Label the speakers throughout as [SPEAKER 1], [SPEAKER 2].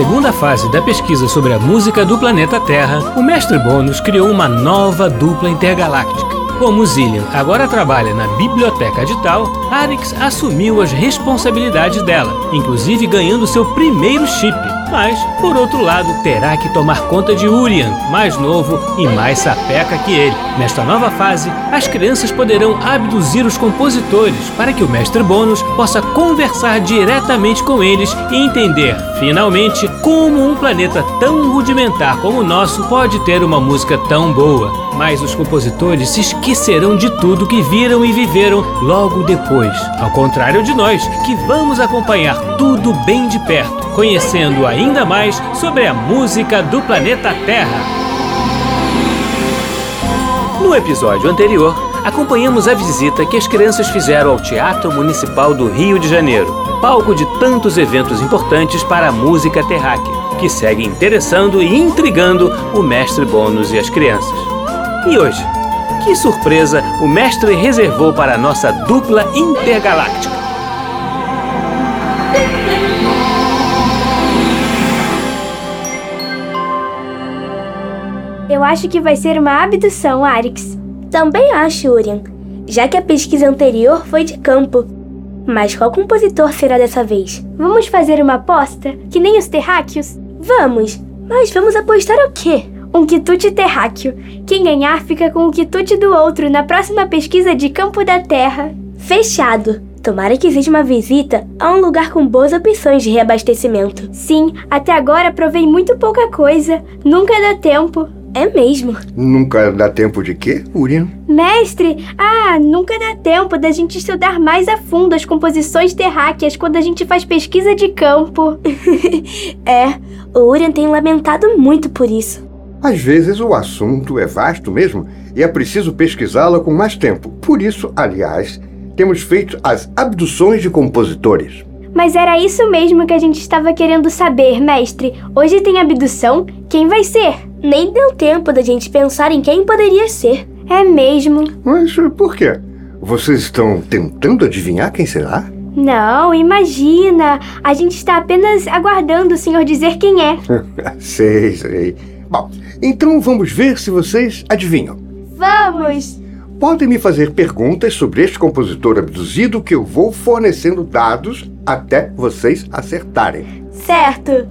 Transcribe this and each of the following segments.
[SPEAKER 1] Segunda fase da pesquisa sobre a música do planeta Terra, o mestre Bônus criou uma nova dupla intergaláctica. Como Zillion agora trabalha na biblioteca de Tal, Arix assumiu as responsabilidades dela, inclusive ganhando seu primeiro chip. Mas, por outro lado, terá que tomar conta de Urian, mais novo e mais sapeca que ele. Nesta nova fase, as crianças poderão abduzir os compositores para que o mestre Bônus possa conversar diretamente com eles e entender, finalmente, como um planeta tão rudimentar como o nosso pode ter uma música tão boa. Mas os compositores se esquecerão de tudo que viram e viveram logo depois, ao contrário de nós, que vamos acompanhar tudo bem de perto, conhecendo ainda mais sobre a música do planeta Terra. No episódio anterior, acompanhamos a visita que as crianças fizeram ao Teatro Municipal do Rio de Janeiro, palco de tantos eventos importantes para a música terráquea, que segue interessando e intrigando o mestre Bônus e as crianças. E hoje, que surpresa o mestre reservou para a nossa dupla intergaláctica?
[SPEAKER 2] Acho que vai ser uma abdução, Arix.
[SPEAKER 3] Também acho, Urian, já que a pesquisa anterior foi de campo. Mas qual compositor será dessa vez?
[SPEAKER 2] Vamos fazer uma aposta? Que nem os terráqueos?
[SPEAKER 3] Vamos! Mas vamos apostar o quê?
[SPEAKER 2] Um quitute terráqueo. Quem ganhar fica com o quitute do outro na próxima pesquisa de campo da Terra.
[SPEAKER 3] Fechado! Tomara que seja uma visita a um lugar com boas opções de reabastecimento.
[SPEAKER 2] Sim, até agora provei muito pouca coisa. Nunca dá tempo.
[SPEAKER 3] É mesmo.
[SPEAKER 4] Nunca dá tempo de quê, Urian?
[SPEAKER 2] Mestre, ah, nunca dá tempo da gente estudar mais a fundo as composições terráqueas quando a gente faz pesquisa de campo.
[SPEAKER 3] é, o Urian tem lamentado muito por isso.
[SPEAKER 4] Às vezes o assunto é vasto mesmo e é preciso pesquisá-lo com mais tempo. Por isso, aliás, temos feito as abduções de compositores.
[SPEAKER 2] Mas era isso mesmo que a gente estava querendo saber, mestre. Hoje tem abdução? Quem vai ser?
[SPEAKER 3] Nem deu tempo da gente pensar em quem poderia ser.
[SPEAKER 2] É mesmo.
[SPEAKER 4] Mas por quê? Vocês estão tentando adivinhar quem será?
[SPEAKER 2] Não, imagina! A gente está apenas aguardando o senhor dizer quem é.
[SPEAKER 4] sei, sei. Bom, então vamos ver se vocês adivinham.
[SPEAKER 2] Vamos!
[SPEAKER 4] Podem me fazer perguntas sobre este compositor abduzido que eu vou fornecendo dados até vocês acertarem.
[SPEAKER 2] Certo!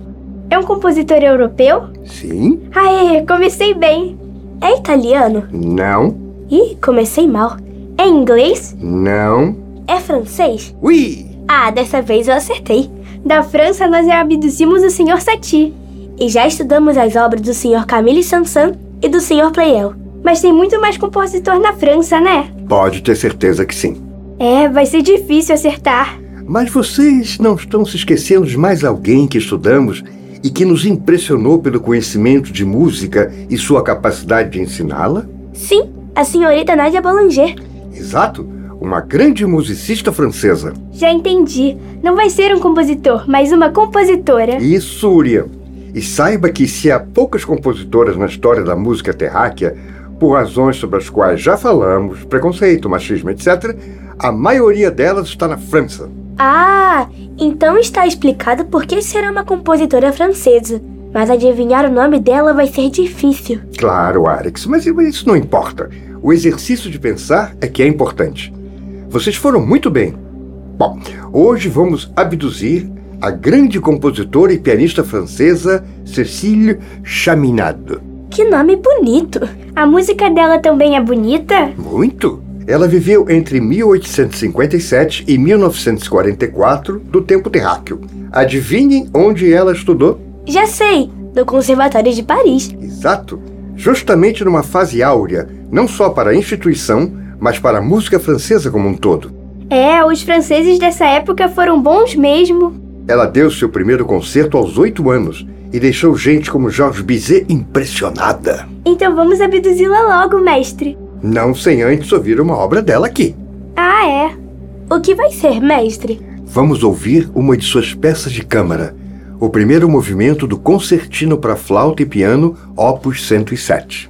[SPEAKER 2] É um compositor europeu?
[SPEAKER 4] Sim.
[SPEAKER 2] Aê, comecei bem.
[SPEAKER 3] É italiano?
[SPEAKER 4] Não.
[SPEAKER 3] Ih, comecei mal.
[SPEAKER 2] É inglês?
[SPEAKER 4] Não.
[SPEAKER 3] É francês?
[SPEAKER 4] Oui.
[SPEAKER 3] Ah, dessa vez eu acertei.
[SPEAKER 2] Da França nós abduzimos o Sr. Satie.
[SPEAKER 3] E já estudamos as obras do Sr. Camille Sanson e do Sr. Pleyel.
[SPEAKER 2] Mas tem muito mais compositor na França, né?
[SPEAKER 4] Pode ter certeza que sim.
[SPEAKER 2] É, vai ser difícil acertar.
[SPEAKER 4] Mas vocês não estão se esquecendo de mais alguém que estudamos e que nos impressionou pelo conhecimento de música e sua capacidade de ensiná-la?
[SPEAKER 3] Sim, a senhorita Nadia Boulanger.
[SPEAKER 4] Exato, uma grande musicista francesa.
[SPEAKER 2] Já entendi. Não vai ser um compositor, mas uma compositora.
[SPEAKER 4] Isso, Urian. E saiba que se há poucas compositoras na história da música terráquea, por razões sobre as quais já falamos, preconceito, machismo, etc., a maioria delas está na França.
[SPEAKER 3] Ah, então está explicado por que será uma compositora francesa. Mas adivinhar o nome dela vai ser difícil.
[SPEAKER 4] Claro, Alex, mas isso não importa. O exercício de pensar é que é importante. Vocês foram muito bem. Bom, hoje vamos abduzir a grande compositora e pianista francesa Cécile Chaminade.
[SPEAKER 2] Que nome bonito! A música dela também é bonita?
[SPEAKER 4] Muito! Ela viveu entre 1857 e 1944 do tempo terráqueo. Adivinhem onde ela estudou?
[SPEAKER 3] Já sei, no Conservatório de Paris.
[SPEAKER 4] Exato. Justamente numa fase áurea, não só para a instituição, mas para a música francesa como um todo.
[SPEAKER 2] É, os franceses dessa época foram bons mesmo.
[SPEAKER 4] Ela deu seu primeiro concerto aos oito anos e deixou gente como Georges Bizet impressionada.
[SPEAKER 2] Então vamos abduzi-la logo, mestre.
[SPEAKER 4] Não sem antes ouvir uma obra dela aqui.
[SPEAKER 2] Ah, é? O que vai ser, mestre?
[SPEAKER 4] Vamos ouvir uma de suas peças de câmara, o primeiro movimento do Concertino para Flauta e Piano, Opus 107.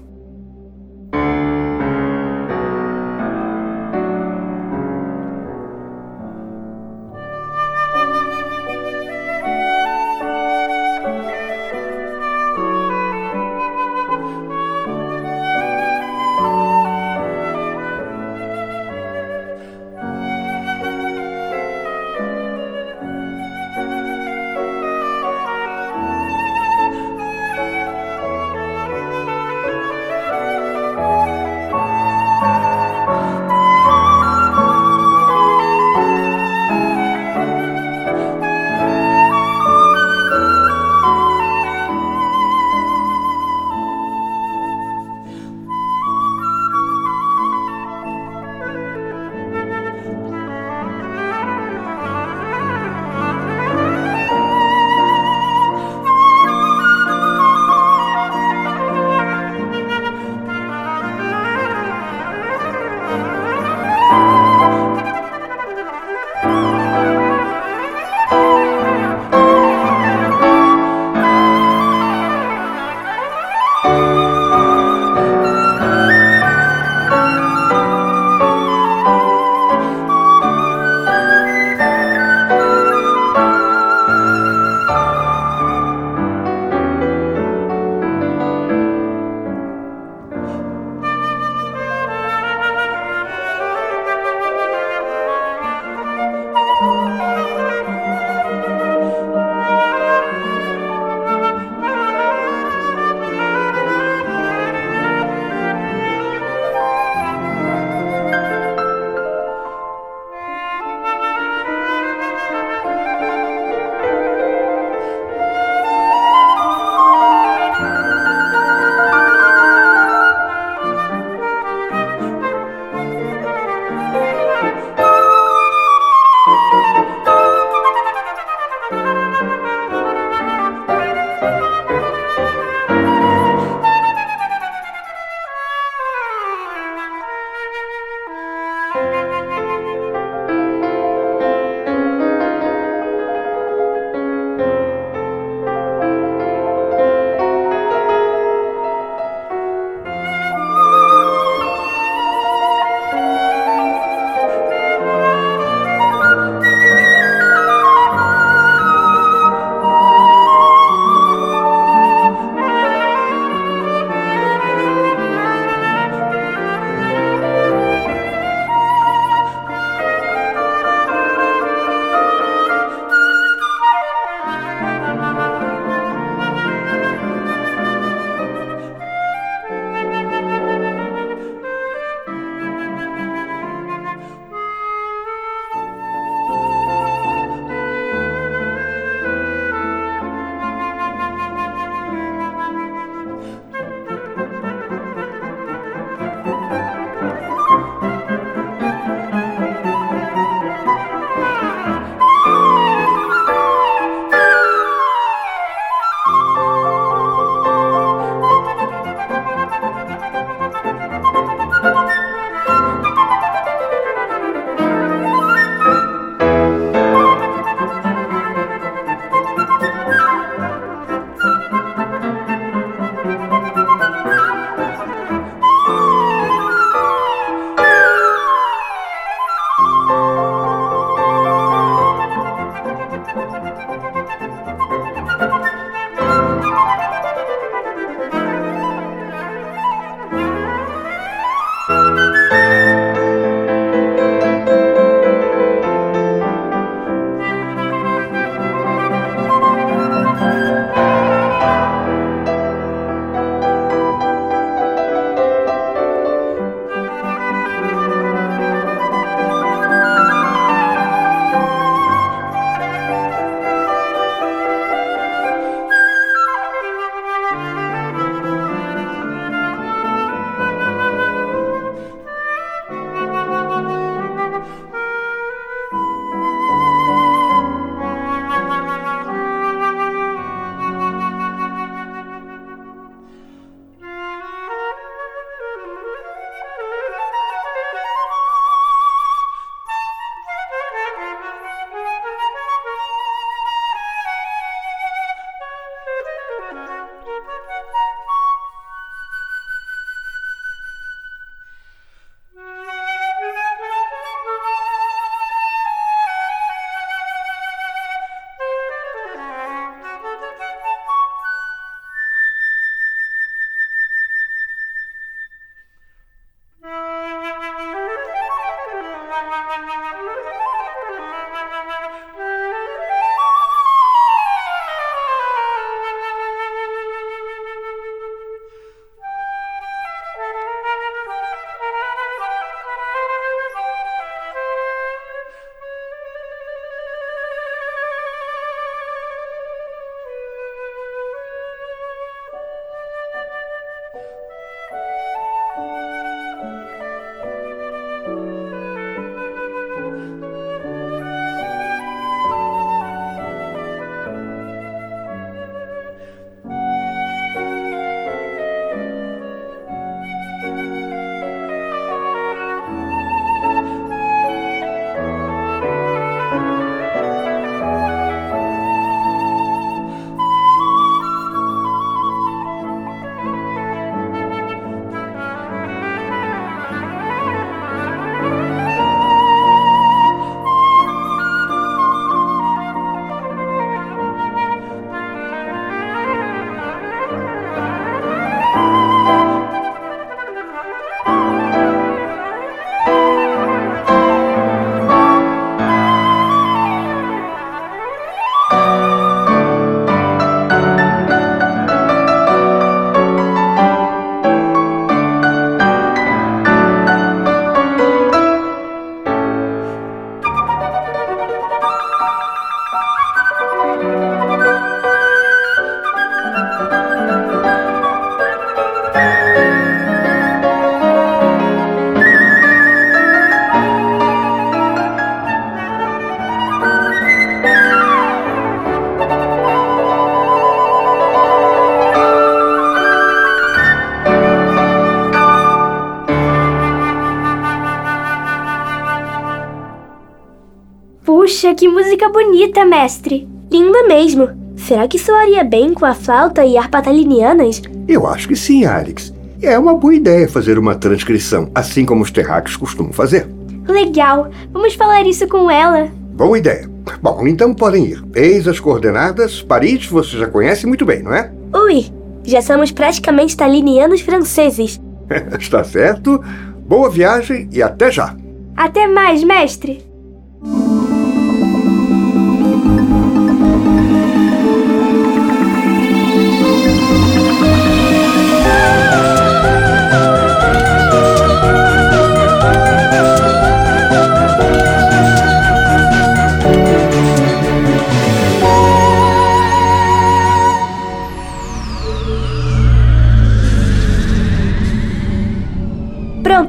[SPEAKER 2] Que música bonita, mestre!
[SPEAKER 3] Linda mesmo! Será que soaria bem com a flauta e harpa talinianas?
[SPEAKER 4] Eu acho que sim, Alex. É uma boa ideia fazer uma transcrição, assim como os terráqueos costumam fazer.
[SPEAKER 2] Legal! Vamos falar isso com ela.
[SPEAKER 4] Boa ideia. Bom, então podem ir. Eis as coordenadas. Paris você já conhece muito bem, não é?
[SPEAKER 3] Ui, já somos praticamente talinianos franceses.
[SPEAKER 4] Está certo. Boa viagem e até já.
[SPEAKER 2] Até mais, mestre!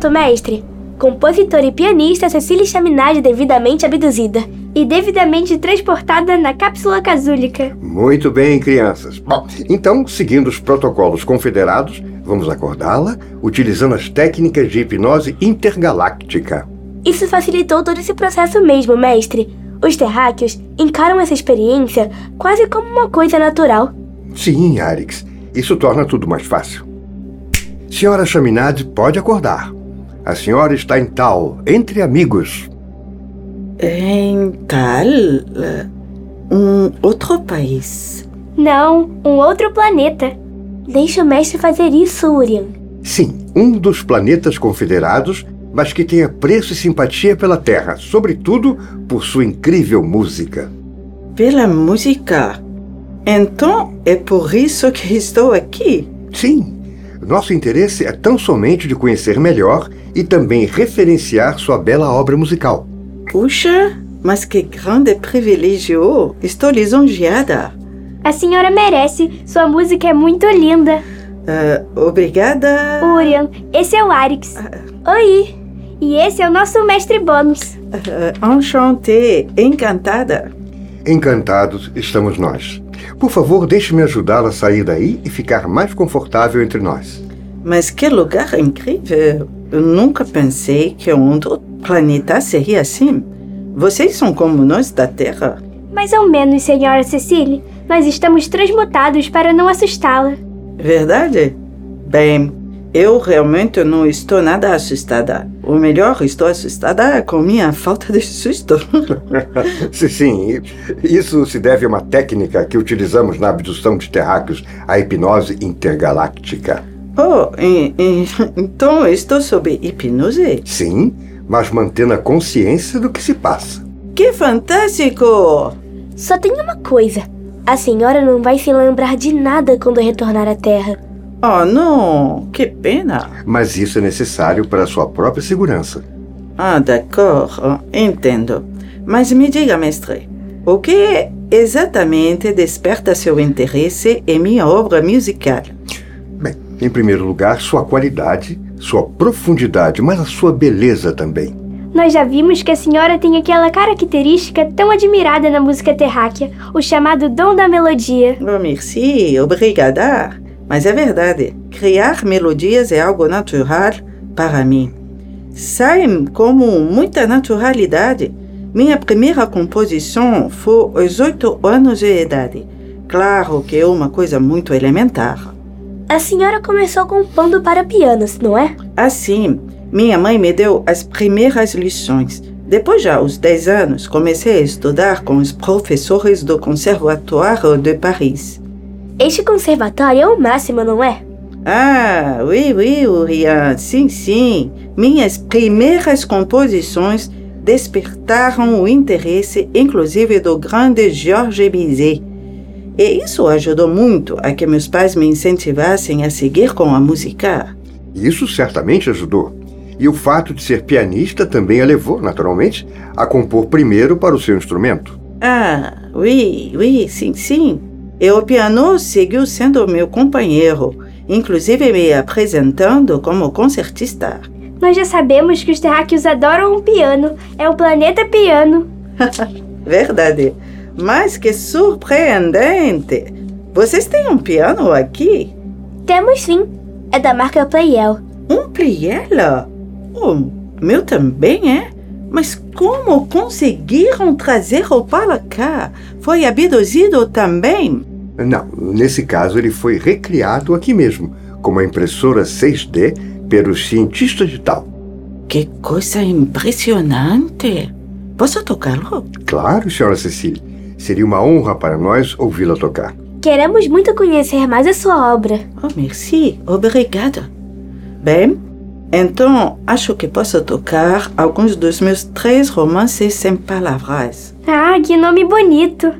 [SPEAKER 3] Pronto, mestre. Compositor e pianista Cecília Chaminade devidamente abduzida.
[SPEAKER 2] E devidamente transportada na cápsula casúlica.
[SPEAKER 4] Muito bem, crianças. Bom, então, seguindo os protocolos confederados, vamos acordá-la utilizando as técnicas de hipnose intergaláctica.
[SPEAKER 3] Isso facilitou todo esse processo mesmo, mestre. Os terráqueos encaram essa experiência quase como uma coisa natural.
[SPEAKER 4] Sim, Arix. Isso torna tudo mais fácil. Senhora Chaminade, pode acordar. A senhora está em tal, entre amigos.
[SPEAKER 5] Em tal. um outro país.
[SPEAKER 2] Não, um outro planeta.
[SPEAKER 3] Deixa o mestre fazer isso, Urian.
[SPEAKER 4] Sim, um dos planetas confederados, mas que tem apreço e simpatia pela Terra, sobretudo por sua incrível música.
[SPEAKER 5] Pela música? Então é por isso que estou aqui?
[SPEAKER 4] Sim. Nosso interesse é tão somente de conhecer melhor e também referenciar sua bela obra musical.
[SPEAKER 5] Puxa, mas que grande privilégio! Estou lisonjeada.
[SPEAKER 2] A senhora merece. Sua música é muito linda.
[SPEAKER 5] Uh, obrigada.
[SPEAKER 2] Urian, esse é o Arix.
[SPEAKER 3] Oi!
[SPEAKER 2] E esse é o nosso mestre bônus.
[SPEAKER 5] Uh, enchanté, encantada.
[SPEAKER 4] Encantados estamos nós. Por favor, deixe-me ajudá-la a sair daí e ficar mais confortável entre nós.
[SPEAKER 5] Mas que lugar incrível! Eu nunca pensei que um outro planeta seria assim. Vocês são como nós da Terra.
[SPEAKER 2] Mais ou menos, senhora Cecília. Nós estamos transmutados para não assustá-la.
[SPEAKER 5] Verdade? Bem, eu realmente não estou nada assustada. O melhor, estou assustada com minha falta de susto.
[SPEAKER 4] sim, sim, isso se deve a uma técnica que utilizamos na abdução de terráqueos, a hipnose intergaláctica.
[SPEAKER 5] Oh, e, e, então estou sob hipnose?
[SPEAKER 4] Sim, mas mantendo a consciência do que se passa.
[SPEAKER 5] Que fantástico!
[SPEAKER 3] Só tem uma coisa: a senhora não vai se lembrar de nada quando retornar à Terra.
[SPEAKER 5] Oh, não! Que pena!
[SPEAKER 4] Mas isso é necessário para a sua própria segurança.
[SPEAKER 5] Ah, d'accord, entendo. Mas me diga, mestre, o que exatamente desperta seu interesse em minha obra musical?
[SPEAKER 4] Em primeiro lugar, sua qualidade, sua profundidade, mas a sua beleza também.
[SPEAKER 2] Nós já vimos que a senhora tem aquela característica tão admirada na música terráquea, o chamado dom da melodia.
[SPEAKER 5] Oh, merci, obrigada. Mas é verdade, criar melodias é algo natural para mim. Saem como muita naturalidade. Minha primeira composição foi aos oito anos de idade. Claro que é uma coisa muito elementar.
[SPEAKER 3] A senhora começou compondo para pianos, não é?
[SPEAKER 5] Assim, minha mãe me deu as primeiras lições. Depois, já aos 10 anos, comecei a estudar com os professores do Conservatoire de Paris.
[SPEAKER 3] Este conservatório é o máximo, não é?
[SPEAKER 5] Ah, oui, oui, Urian, sim, sim. Minhas primeiras composições despertaram o interesse, inclusive, do grande Georges Bizet. E isso ajudou muito a que meus pais me incentivassem a seguir com a música.
[SPEAKER 4] Isso certamente ajudou. E o fato de ser pianista também a levou, naturalmente, a compor primeiro para o seu instrumento.
[SPEAKER 5] Ah, oui, oui, sim, sim. E o piano seguiu sendo meu companheiro, inclusive me apresentando como concertista.
[SPEAKER 2] Nós já sabemos que os terráqueos adoram um piano. É o planeta piano.
[SPEAKER 5] Verdade. Mas que surpreendente! Vocês têm um piano aqui?
[SPEAKER 3] Temos sim. É da marca Playel.
[SPEAKER 5] Um Pleyel? Oh, meu também é? Mas como conseguiram trazê-lo para cá? Foi abduzido também?
[SPEAKER 4] Não, nesse caso ele foi recriado aqui mesmo, com uma impressora 6D pelos cientistas de tal.
[SPEAKER 5] Que coisa impressionante! Posso tocá-lo?
[SPEAKER 4] Claro, senhora Cecília. Seria uma honra para nós ouvi-la tocar.
[SPEAKER 3] Queremos muito conhecer mais a sua obra.
[SPEAKER 5] Oh, merci. Obrigada. Bem, então acho que posso tocar alguns dos meus três romances sem palavras.
[SPEAKER 2] Ah, que nome bonito!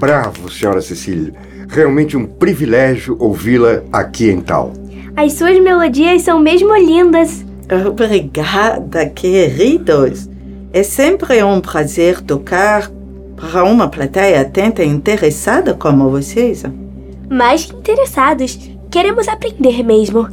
[SPEAKER 4] Bravo, senhora Cecília. Realmente um privilégio ouvi-la aqui em Tal.
[SPEAKER 2] As suas melodias são mesmo lindas.
[SPEAKER 5] Obrigada, queridos. É sempre um prazer tocar para uma plateia atenta e interessada como vocês.
[SPEAKER 3] Mais que interessados, queremos aprender mesmo.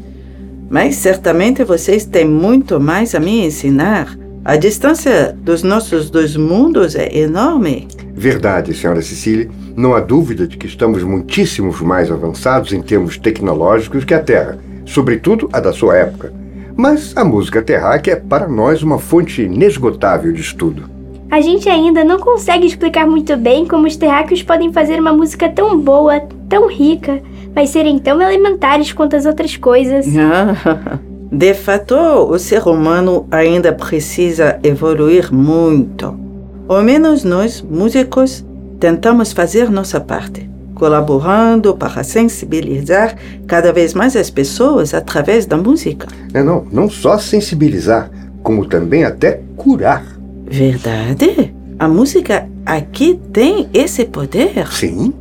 [SPEAKER 5] Mas certamente vocês têm muito mais a me ensinar. A distância dos nossos dois mundos é enorme.
[SPEAKER 4] Verdade, senhora Cecília. Não há dúvida de que estamos muitíssimos mais avançados em termos tecnológicos que a Terra, sobretudo a da sua época. Mas a música terráquea é para nós uma fonte inesgotável de estudo.
[SPEAKER 2] A gente ainda não consegue explicar muito bem como os terráqueos podem fazer uma música tão boa, tão rica, mas serem tão elementares quanto as outras coisas.
[SPEAKER 5] De fato, o ser humano ainda precisa evoluir muito. Ao menos nós, músicos, tentamos fazer nossa parte, colaborando para sensibilizar cada vez mais as pessoas através da música.
[SPEAKER 4] É, não, não só sensibilizar, como também até curar.
[SPEAKER 5] Verdade? A música aqui tem esse poder?
[SPEAKER 4] Sim,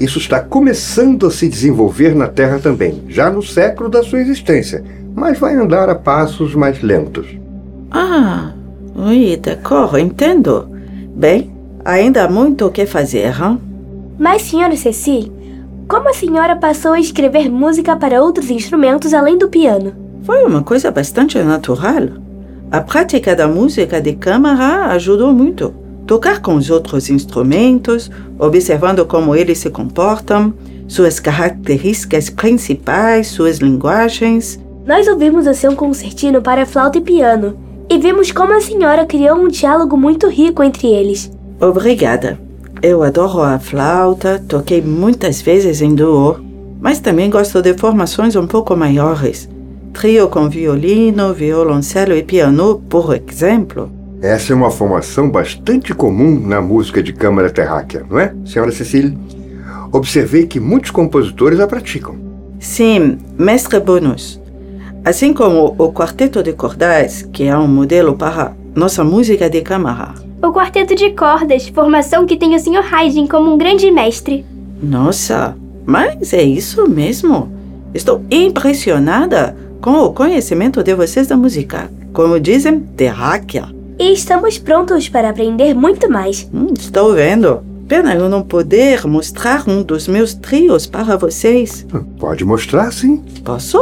[SPEAKER 4] isso está começando a se desenvolver na Terra também, já no século da sua existência, mas vai andar a passos mais lentos.
[SPEAKER 5] Ah, oui, d'accord, entendo. Bem, ainda há muito o que fazer, hein?
[SPEAKER 3] Mas, senhora Cecile, como a senhora passou a escrever música para outros instrumentos além do piano?
[SPEAKER 5] Foi uma coisa bastante natural. A prática da música de câmara ajudou muito. Tocar com os outros instrumentos, observando como eles se comportam, suas características principais, suas linguagens.
[SPEAKER 3] Nós ouvimos o seu concertino para flauta e piano e vimos como a senhora criou um diálogo muito rico entre eles.
[SPEAKER 5] Obrigada. Eu adoro a flauta, toquei muitas vezes em duo, mas também gosto de formações um pouco maiores. Trio com violino, violoncelo e piano, por exemplo.
[SPEAKER 4] Essa é uma formação bastante comum na música de câmara terráquea, não é, senhora Cecília? Observei que muitos compositores a praticam.
[SPEAKER 5] Sim, mestre Bonus. Assim como o quarteto de cordais, que é um modelo para nossa música de câmara.
[SPEAKER 2] O quarteto de cordas, formação que tem o Sr. Haydn como um grande mestre.
[SPEAKER 5] Nossa, mas é isso mesmo? Estou impressionada com o conhecimento de vocês da música. Como dizem, terráquea.
[SPEAKER 3] E estamos prontos para aprender muito mais.
[SPEAKER 5] Hum, estou vendo. Pena eu não poder mostrar um dos meus trios para vocês.
[SPEAKER 4] Pode mostrar, sim.
[SPEAKER 5] Posso?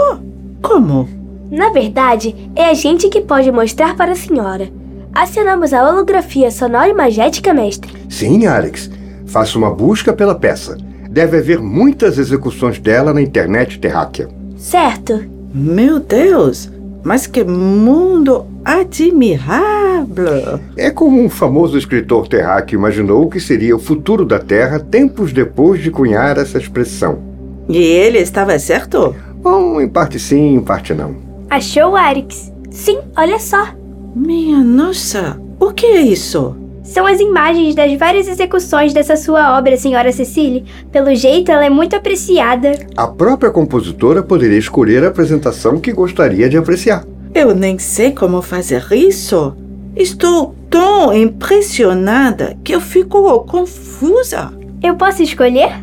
[SPEAKER 5] Como?
[SPEAKER 3] Na verdade, é a gente que pode mostrar para a senhora. Acionamos a holografia sonora e magética, mestre.
[SPEAKER 4] Sim, Alex. Faça uma busca pela peça. Deve haver muitas execuções dela na internet terráquea.
[SPEAKER 3] Certo.
[SPEAKER 5] Meu Deus! Mas que mundo admirável!
[SPEAKER 4] É como um famoso escritor terráqueo imaginou que seria o futuro da Terra tempos depois de cunhar essa expressão.
[SPEAKER 5] E ele estava certo?
[SPEAKER 4] Bom, em parte sim, em parte não.
[SPEAKER 2] Achou, Arix?
[SPEAKER 3] Sim, olha só.
[SPEAKER 5] Minha nossa, o que é isso?
[SPEAKER 2] São as imagens das várias execuções dessa sua obra, senhora Cecile. Pelo jeito, ela é muito apreciada.
[SPEAKER 4] A própria compositora poderia escolher a apresentação que gostaria de apreciar.
[SPEAKER 5] Eu nem sei como fazer isso. Estou tão impressionada que eu fico confusa.
[SPEAKER 2] Eu posso escolher?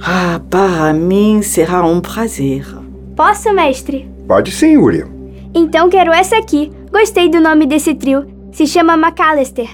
[SPEAKER 5] Ah, para mim será um prazer.
[SPEAKER 2] Posso, mestre?
[SPEAKER 4] Pode sim, Uriah.
[SPEAKER 2] Então quero essa aqui. Gostei do nome desse trio. Se chama McAllister.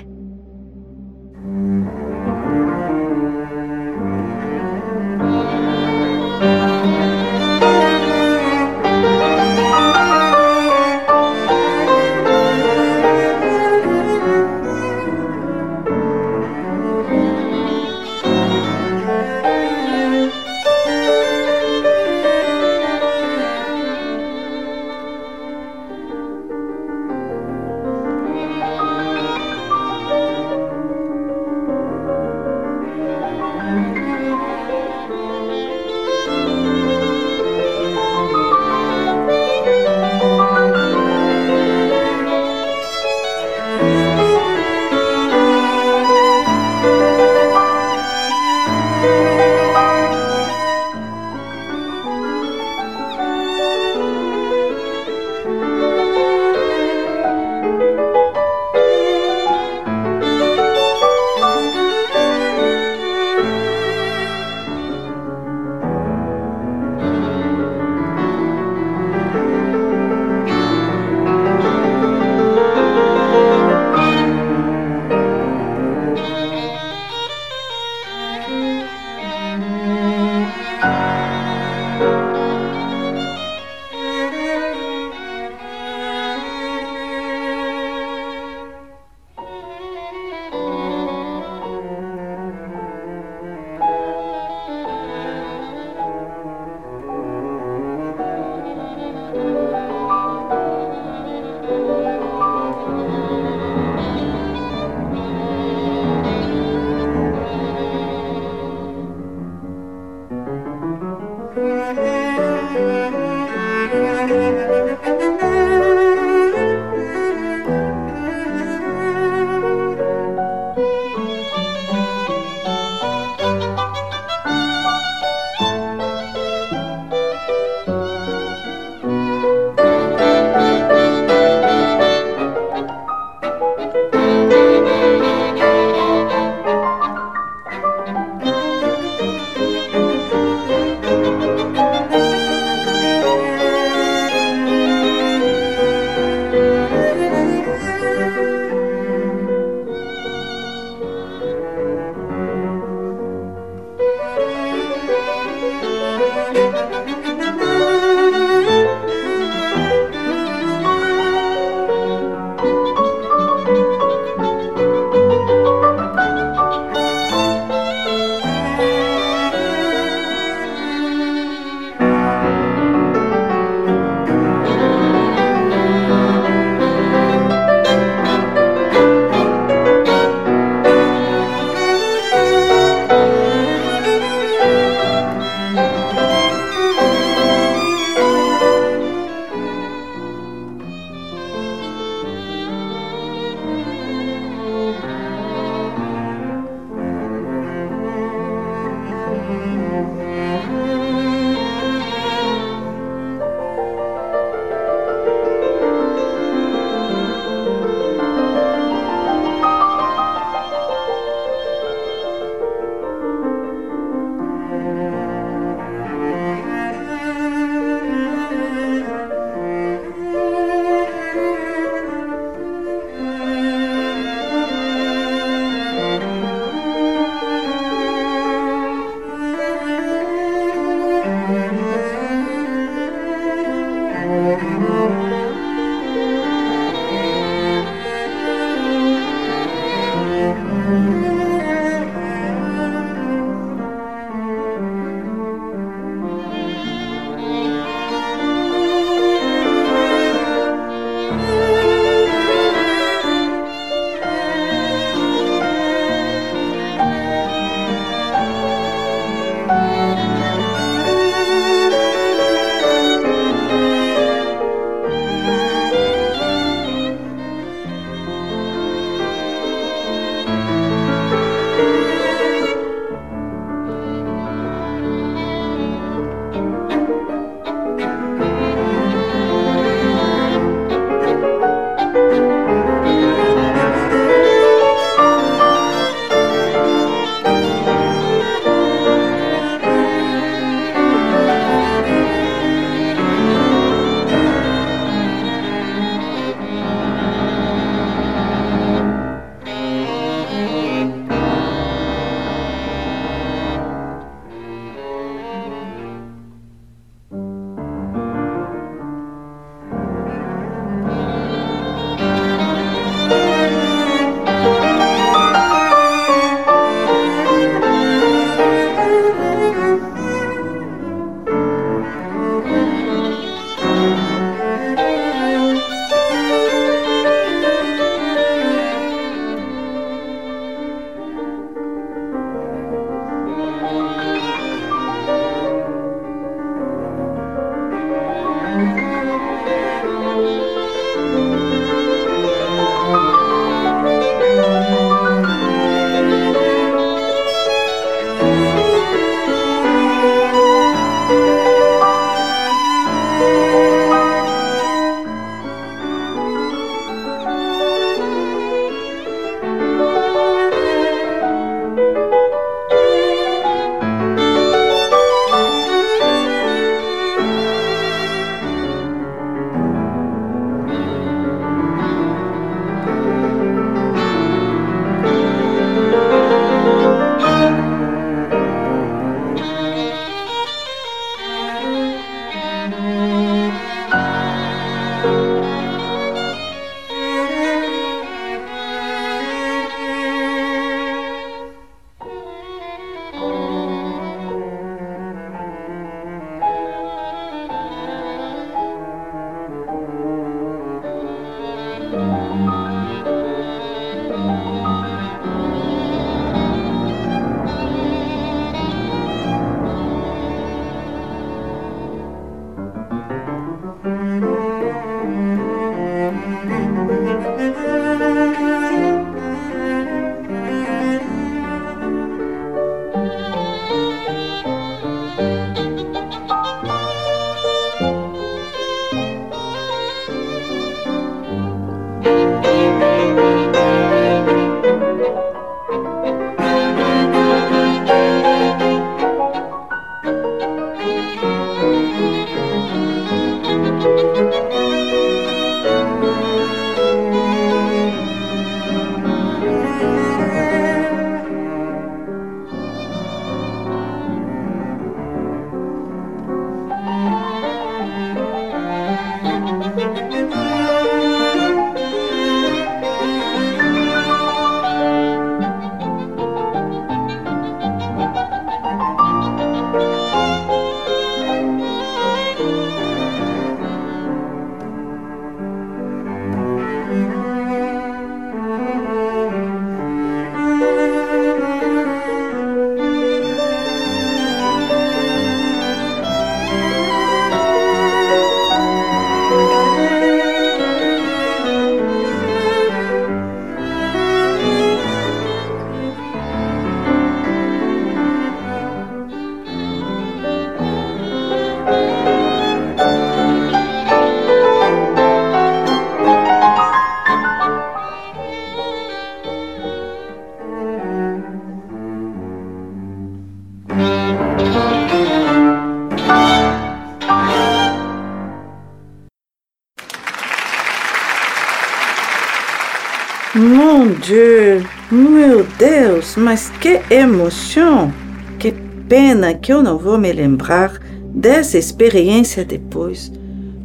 [SPEAKER 5] Mas que emoção! Que pena que eu não vou me lembrar dessa experiência depois.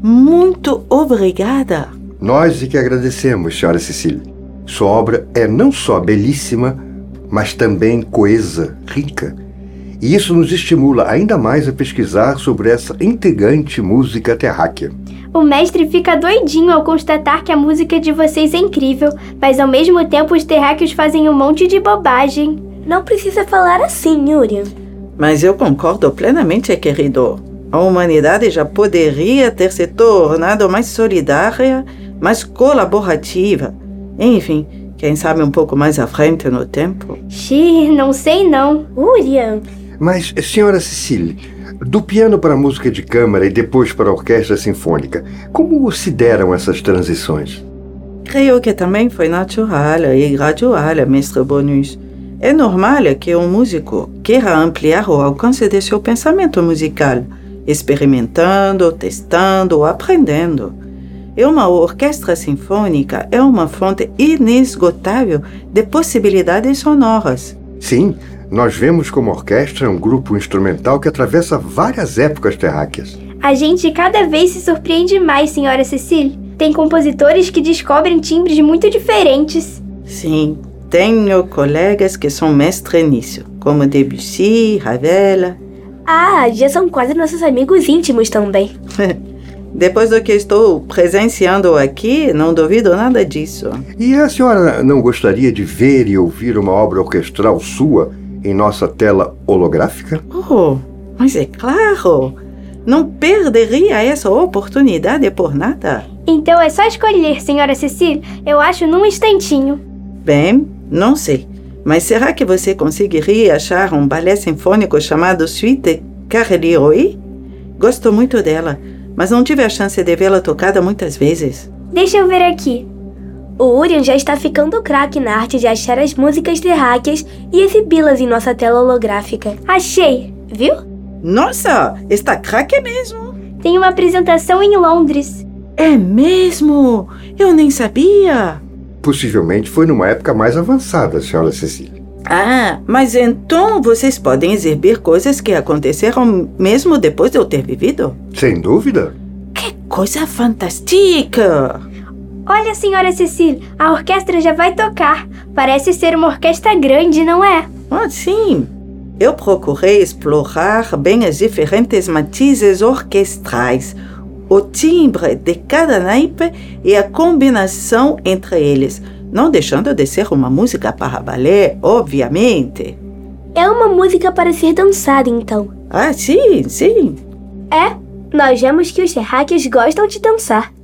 [SPEAKER 5] Muito obrigada!
[SPEAKER 4] Nós é que agradecemos, senhora Cecília. Sua obra é não só belíssima, mas também coesa, rica. E isso nos estimula ainda mais a pesquisar sobre essa intrigante música terráquea.
[SPEAKER 2] O mestre fica doidinho ao constatar que a música de vocês é incrível, mas ao mesmo tempo os terráqueos fazem um monte de bobagem.
[SPEAKER 3] Não precisa falar assim, Yuri.
[SPEAKER 5] Mas eu concordo plenamente, querido. A humanidade já poderia ter se tornado mais solidária, mais colaborativa. Enfim, quem sabe um pouco mais à frente no tempo.
[SPEAKER 2] Xiii, não sei não.
[SPEAKER 3] Urian,
[SPEAKER 4] Mas, senhora Cecília, do piano para a música de câmara e depois para a orquestra sinfônica, como se deram essas transições?
[SPEAKER 5] Creio que também foi natural e gradual, mestre Bonus. É normal que um músico queira ampliar o alcance de seu pensamento musical, experimentando, testando, aprendendo. E uma orquestra sinfônica é uma fonte inesgotável de possibilidades sonoras.
[SPEAKER 4] Sim, nós vemos como orquestra um grupo instrumental que atravessa várias épocas terráqueas.
[SPEAKER 2] A gente cada vez se surpreende mais, senhora Cecília. Tem compositores que descobrem timbres muito diferentes.
[SPEAKER 5] Sim, tenho colegas que são mestres nisso, como Debussy, Ravel.
[SPEAKER 3] Ah, já são quase nossos amigos íntimos também.
[SPEAKER 5] Depois do que estou presenciando aqui, não duvido nada disso.
[SPEAKER 4] E a senhora não gostaria de ver e ouvir uma obra orquestral sua em nossa tela holográfica?
[SPEAKER 5] Oh, mas é claro! Não perderia essa oportunidade por nada.
[SPEAKER 2] Então é só escolher, senhora Cecília. Eu acho num instantinho.
[SPEAKER 5] Bem, não sei. Mas será que você conseguiria achar um balé sinfônico chamado Suite Carly Gosto muito dela, mas não tive a chance de vê-la tocada muitas vezes.
[SPEAKER 2] Deixa eu ver aqui.
[SPEAKER 3] O Urian já está ficando craque na arte de achar as músicas terráqueas e exibi-las em nossa tela holográfica.
[SPEAKER 2] Achei, viu?
[SPEAKER 5] Nossa, está craque mesmo!
[SPEAKER 2] Tem uma apresentação em Londres.
[SPEAKER 5] É mesmo? Eu nem sabia!
[SPEAKER 4] Possivelmente foi numa época mais avançada, senhora Cecília.
[SPEAKER 5] Ah, mas então vocês podem exibir coisas que aconteceram mesmo depois de eu ter vivido?
[SPEAKER 4] Sem dúvida.
[SPEAKER 5] Que coisa fantástica!
[SPEAKER 2] Olha, senhora Cecília, a orquestra já vai tocar. Parece ser uma orquestra grande, não é?
[SPEAKER 5] Ah, sim. Eu procurei explorar bem as diferentes matizes orquestrais, o timbre de cada naipe e a combinação entre eles, não deixando de ser uma música para balé, obviamente.
[SPEAKER 3] É uma música para ser dançada, então.
[SPEAKER 5] Ah, sim, sim.
[SPEAKER 3] É, nós vemos que os terráqueos gostam de dançar.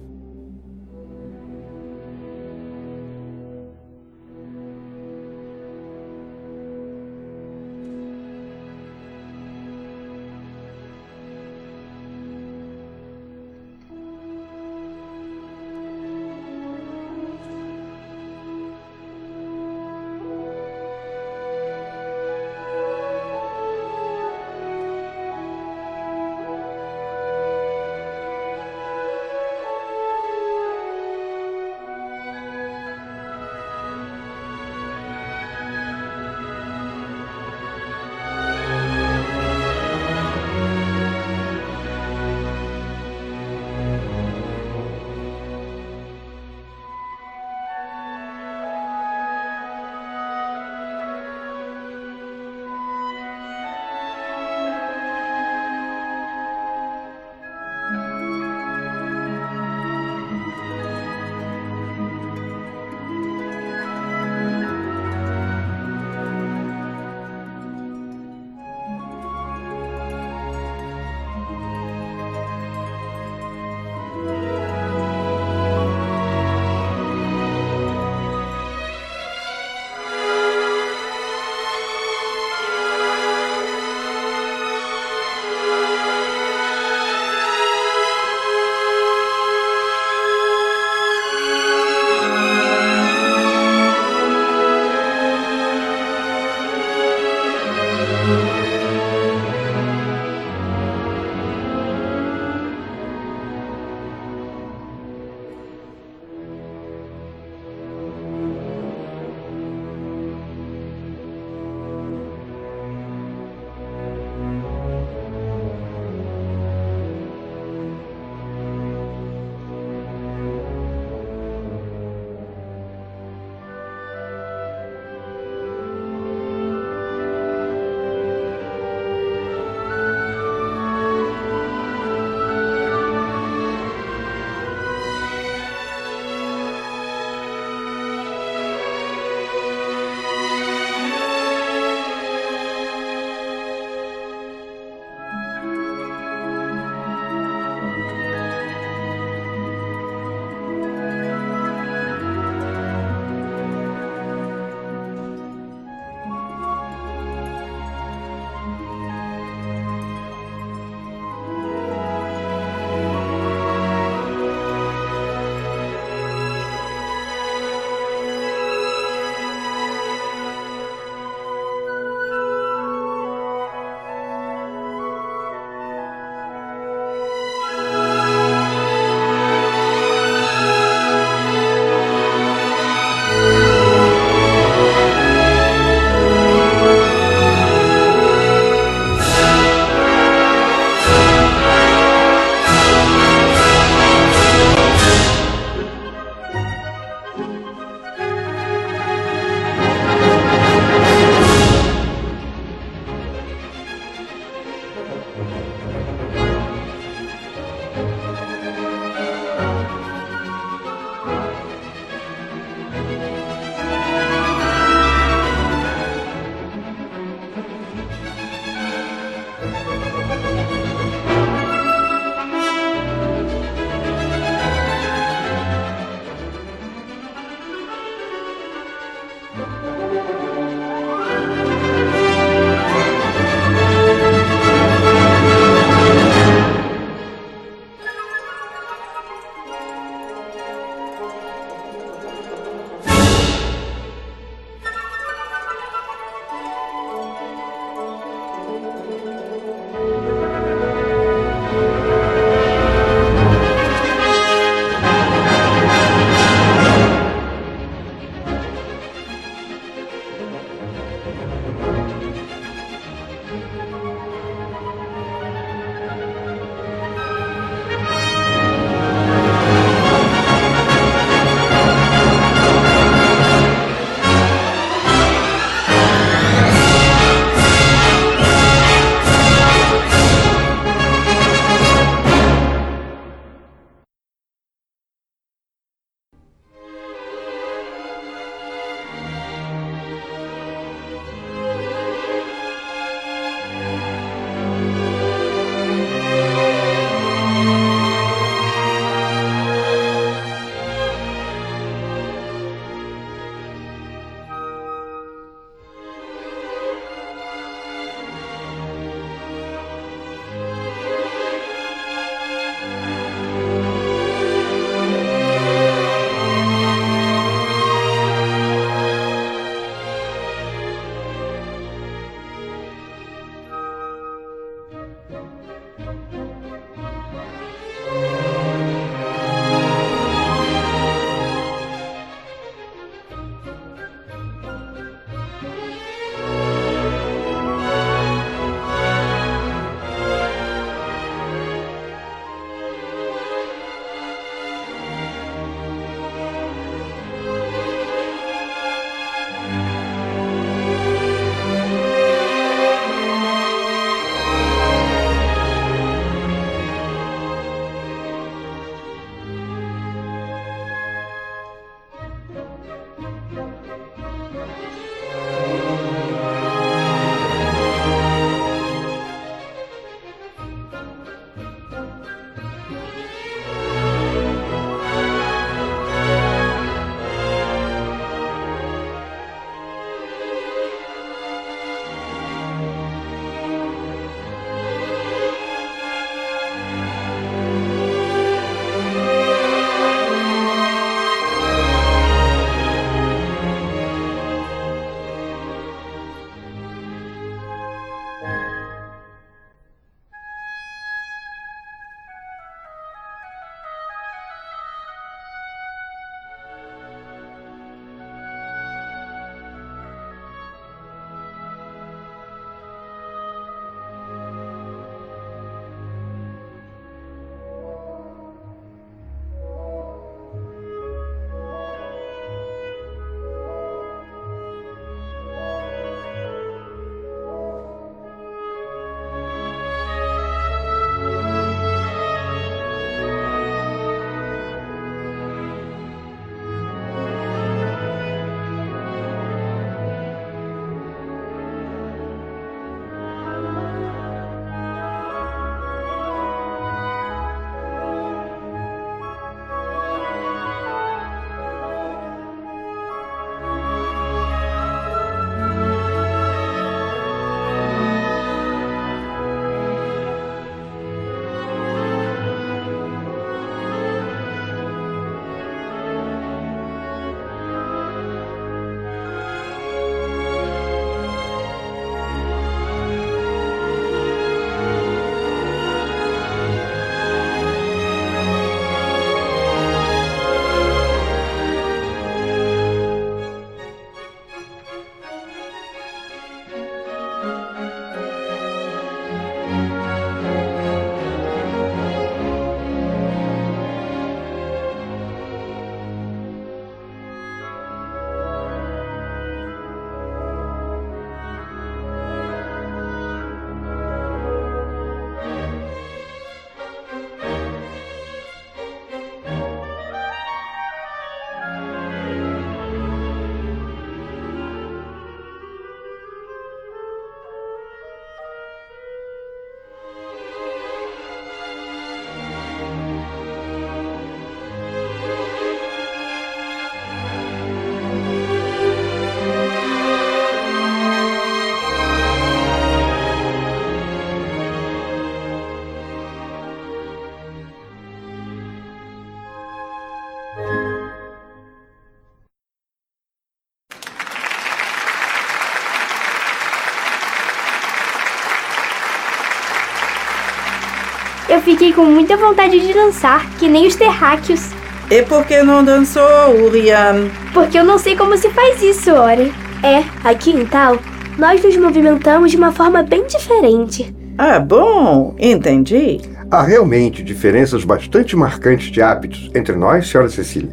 [SPEAKER 2] Fiquei com muita vontade de dançar, que nem os terráqueos.
[SPEAKER 5] E por que não dançou, Uriam?
[SPEAKER 2] Porque eu não sei como se faz isso, Ori.
[SPEAKER 3] É, aqui em Tal, nós nos movimentamos de uma forma bem diferente.
[SPEAKER 5] Ah, bom, entendi.
[SPEAKER 4] Há realmente diferenças bastante marcantes de hábitos entre nós, senhora Cecília.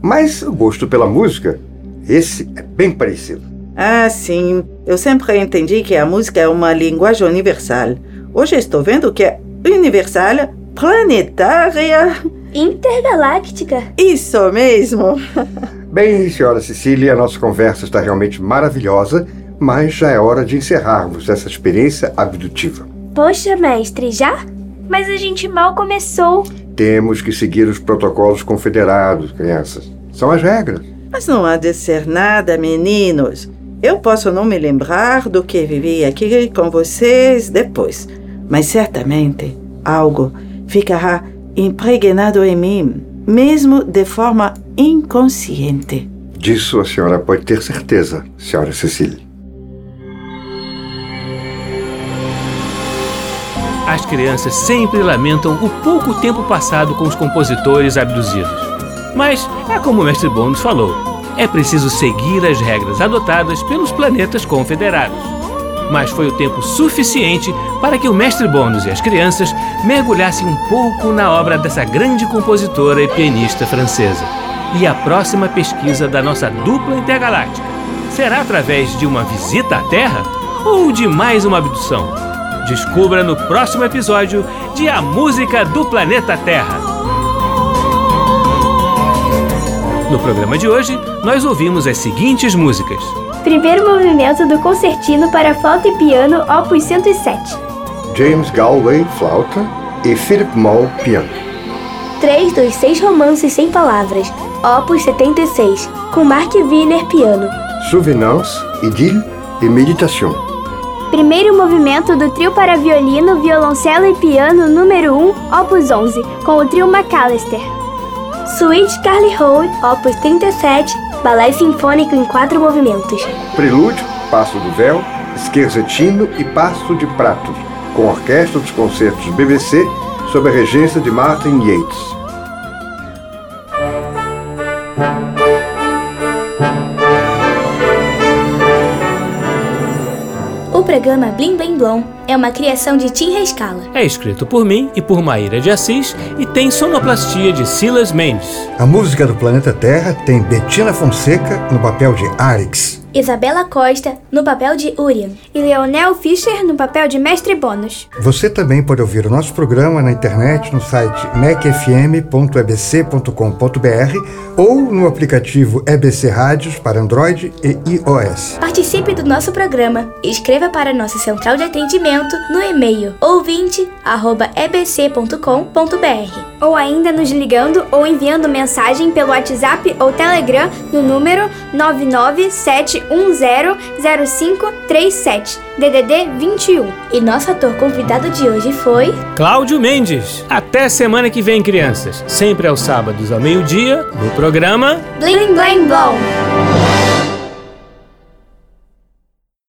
[SPEAKER 4] Mas o gosto pela música, esse é bem parecido.
[SPEAKER 5] Ah, sim. Eu sempre entendi que a música é uma linguagem universal. Hoje estou vendo que é universal, planetária.
[SPEAKER 3] Intergaláctica.
[SPEAKER 5] Isso mesmo.
[SPEAKER 4] Bem, senhora Cecília, a nossa conversa está realmente maravilhosa, mas já é hora de encerrarmos essa experiência abdutiva.
[SPEAKER 3] Poxa, mestre, já?
[SPEAKER 2] Mas a gente mal começou.
[SPEAKER 4] Temos que seguir os protocolos confederados, crianças. São as regras.
[SPEAKER 5] Mas não há de ser nada, meninos. Eu posso não me lembrar do que vivi aqui com vocês depois, mas certamente algo ficará impregnado em mim, mesmo de forma inconsciente.
[SPEAKER 4] Disso a senhora pode ter certeza, senhora Cecília.
[SPEAKER 1] As crianças sempre lamentam o pouco tempo passado com os compositores abduzidos. Mas é como o mestre Bônus falou: é preciso seguir as regras adotadas pelos planetas confederados. Mas foi o tempo suficiente para que o mestre Bônus e as crianças mergulhassem um pouco na obra dessa grande compositora e pianista francesa. E a próxima pesquisa da nossa dupla intergaláctica será através de uma visita à Terra ou de mais uma abdução? Descubra no próximo episódio de A Música do Planeta Terra. No programa de hoje, nós ouvimos as seguintes músicas:
[SPEAKER 2] Primeiro movimento do Concertino para Flauta e Piano, Opus 107.
[SPEAKER 4] James Galway, flauta, e Philip Moll, piano.
[SPEAKER 3] Três dos seis romances sem palavras, Opus 76, com Mark Wiener, piano.
[SPEAKER 4] Souvenance, idylle e méditation.
[SPEAKER 2] Primeiro movimento do Trio para Violino, Violoncelo e Piano número 1, Opus 11, com o trio McAllister.
[SPEAKER 3] Suite Carly Hall, Opus 37, balé sinfônico em quatro movimentos.
[SPEAKER 4] Prelúdio, Passo do Véu, Scherzettino e Passo de Prato, com Orquestra dos Concertos BBC, sob a regência de Martin Yates.
[SPEAKER 3] Programa Blim Blim Blom é uma criação de Tim Rescala.
[SPEAKER 1] É escrito por mim e por Maíra de Assis e tem sonoplastia de Silas Mendes.
[SPEAKER 4] A música do planeta Terra tem Bettina Fonseca no papel de Arix.
[SPEAKER 3] Isabela Costa, no papel de Urian.
[SPEAKER 2] E Leonel Fischer no papel de Mestre Bônus.
[SPEAKER 4] Você também pode ouvir o nosso programa na internet no site mecfm.ebc.com.br ou no aplicativo EBC Rádios para Android e iOS.
[SPEAKER 3] Participe do nosso programa. Escreva para nossa central de atendimento no e-mail ouvinte@ebc.com.br
[SPEAKER 2] Ou ainda nos ligando ou enviando mensagem pelo WhatsApp ou Telegram no número 997100537, DDD 21.
[SPEAKER 3] E nosso ator convidado de hoje foi
[SPEAKER 1] Cláudio Mendes. Até semana que vem, crianças. Sempre aos sábados ao meio-dia, no programa
[SPEAKER 2] Blim Blim Blom.